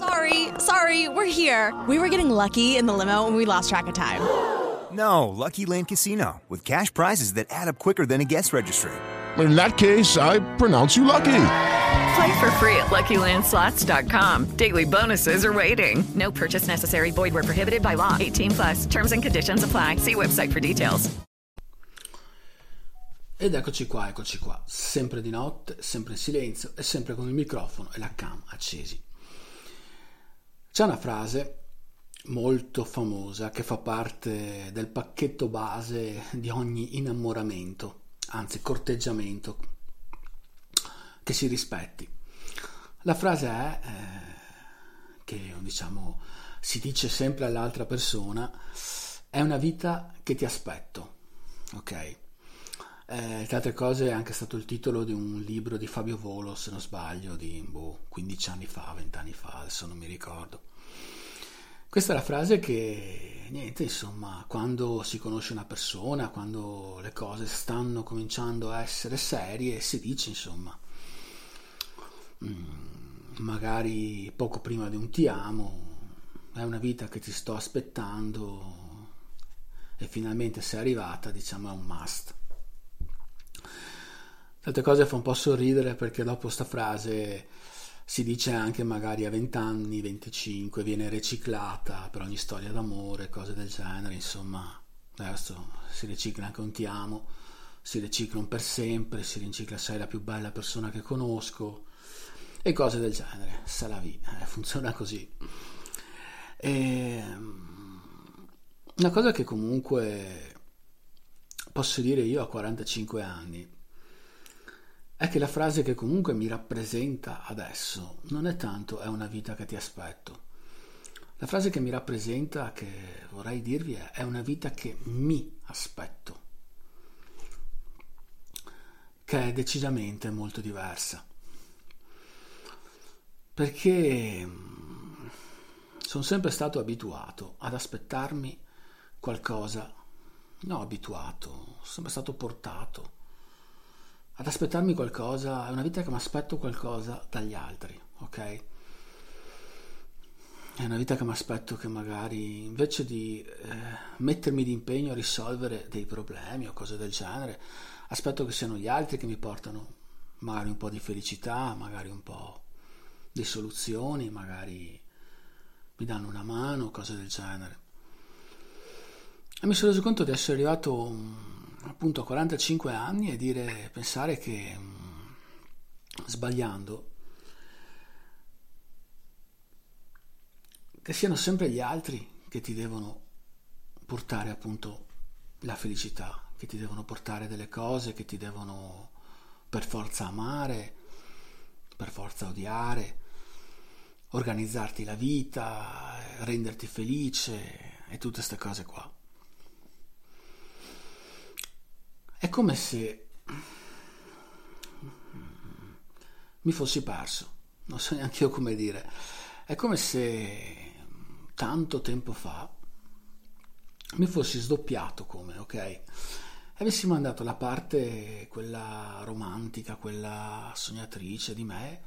Sorry, sorry, we're here. We were getting lucky in the limo and we lost track of time. No, Lucky Land Casino, with cash prizes that add up quicker than a guest registry. In that case, I pronounce you lucky. Play for free at LuckyLandSlots.com. Daily bonuses are waiting. No purchase necessary. Void where prohibited by law. 18 plus. Terms and conditions apply. See website for details. Ed eccoci qua, eccoci qua. Sempre di notte, sempre in silenzio e sempre con il microfono e la cam accesi. C'è una frase molto famosa che fa parte del pacchetto base di ogni innamoramento, anzi corteggiamento che si rispetti. La frase è eh, che diciamo si dice sempre all'altra persona è una vita che ti aspetto. Ok? Eh, tra altre cose è anche stato il titolo di un libro di Fabio Volo, se non sbaglio, di boh, 15 anni fa, 20 anni fa, adesso non mi ricordo. Questa è la frase che, niente, insomma, quando si conosce una persona, quando le cose stanno cominciando a essere serie, si dice, insomma, mm, magari poco prima di un ti amo, è una vita che ti sto aspettando e finalmente sei arrivata, diciamo, è un must. Tante cose fa un po' sorridere perché dopo sta frase si dice anche magari a 20 anni, 25, viene riciclata per ogni storia d'amore, cose del genere, insomma, adesso si ricicla anche un ti amo, si ricicla un per sempre, si ricicla sei la più bella persona che conosco e cose del genere, se la vi, eh, funziona così. E, una cosa che comunque posso dire io a 45 anni, è che la frase che comunque mi rappresenta adesso non è tanto è una vita che ti aspetto. La frase che mi rappresenta, che vorrei dirvi, è è una vita che mi aspetto, che è decisamente molto diversa. Perché sono sempre stato abituato ad aspettarmi qualcosa, no abituato, sono sempre stato portato ad aspettarmi qualcosa, è una vita che mi aspetto qualcosa dagli altri, ok? È una vita che mi aspetto che magari invece di eh, mettermi d'impegno a risolvere dei problemi o cose del genere, aspetto che siano gli altri che mi portano magari un po' di felicità, magari un po' di soluzioni, magari mi danno una mano, cose del genere. E mi sono reso conto di essere arrivato appunto a 45 anni e dire, pensare che sbagliando, che siano sempre gli altri che ti devono portare appunto la felicità, che ti devono portare delle cose, che ti devono per forza amare, per forza odiare, organizzarti la vita, renderti felice e tutte queste cose qua. È come se mi fossi perso, non so neanche io come dire. È come se tanto tempo fa mi fossi sdoppiato come, ok? E avessi mandato la parte, quella romantica, quella sognatrice di me,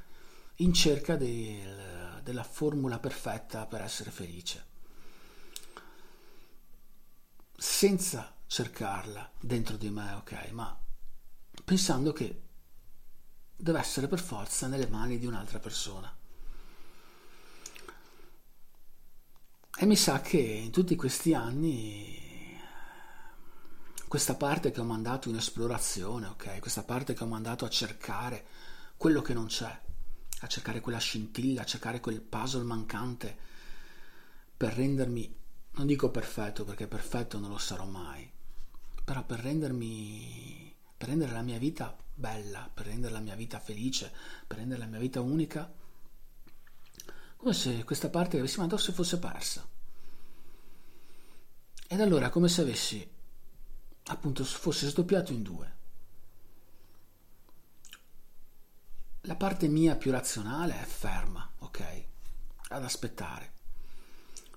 in cerca del, della formula perfetta per essere felice. Senza cercarla dentro di me, ok, ma pensando che deve essere per forza nelle mani di un'altra persona. E mi sa che in tutti questi anni questa parte che ho mandato in esplorazione, ok, questa parte che ho mandato a cercare quello che non c'è, a cercare quella scintilla, a cercare quel puzzle mancante per rendermi, non dico perfetto perché perfetto non lo sarò mai, però per rendermi, per rendere la mia vita bella, per rendere la mia vita felice, per rendere la mia vita unica, come se questa parte che avessi mandato si fosse persa. Ed allora come se avessi appunto fosse sdoppiato in due. La parte mia più razionale è ferma, ok? Ad aspettare.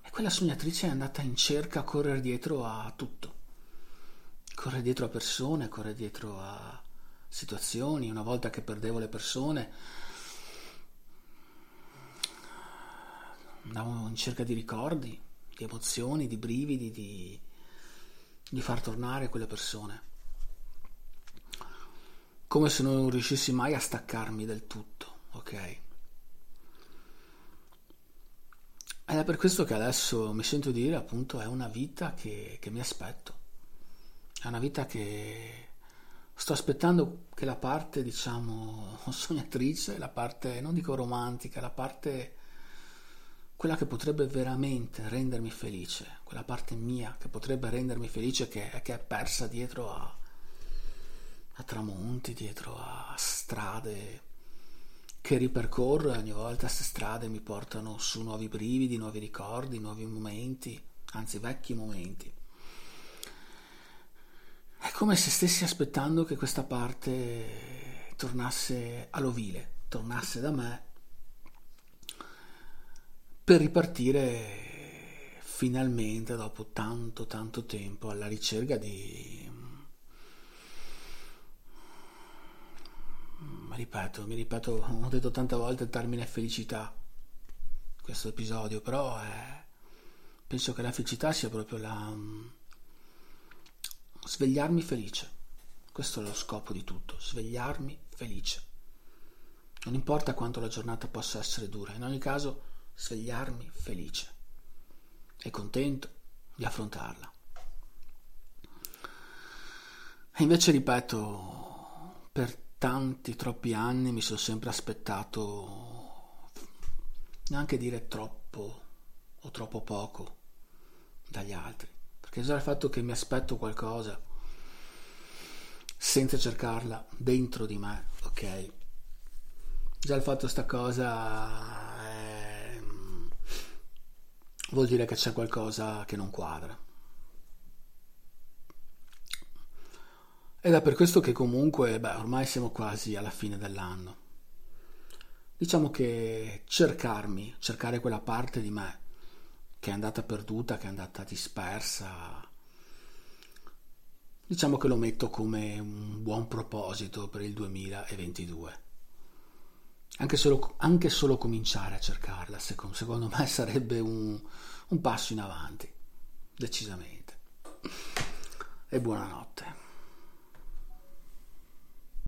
E quella sognatrice è andata in cerca a correre dietro a tutto. Correre dietro a persone, correre dietro a situazioni. Una volta che perdevo le persone, andavo in cerca di ricordi, di emozioni, di brividi, di, di far tornare quelle persone. Come se non riuscissi mai a staccarmi del tutto, ok? Ed è per questo che adesso mi sento dire appunto è una vita che, che mi aspetto. È una vita che sto aspettando che la parte, diciamo, sognatrice, la parte, non dico romantica, la parte quella che potrebbe veramente rendermi felice, quella parte mia che potrebbe rendermi felice che, che è persa dietro a, a tramonti, dietro a strade che ripercorro e ogni volta queste strade mi portano su nuovi brividi, nuovi ricordi, nuovi momenti, anzi vecchi momenti. Come se stessi aspettando che questa parte tornasse all'ovile, tornasse da me per ripartire finalmente dopo tanto tanto tempo alla ricerca di ripeto, mi ripeto, ho detto tante volte il termine felicità questo episodio, però è, penso che la felicità sia proprio la svegliarmi felice. Questo è lo scopo di tutto, svegliarmi felice. Non importa quanto la giornata possa essere dura, in ogni caso svegliarmi felice e contento di affrontarla. E invece, ripeto, per tanti, troppi anni mi sono sempre aspettato, neanche dire troppo o troppo poco dagli altri, perché già il fatto che mi aspetto qualcosa senza cercarla dentro di me, ok? Già il fatto sta cosa vuol dire che c'è qualcosa che non quadra. Ed è per questo che comunque, beh, ormai siamo quasi alla fine dell'anno. Diciamo che cercarmi, cercare quella parte di me che è andata perduta, che è andata dispersa, diciamo che lo metto come un buon proposito per il 2022 anche solo, anche solo cominciare a cercarla, secondo, secondo me sarebbe un, un passo in avanti, decisamente. E buonanotte.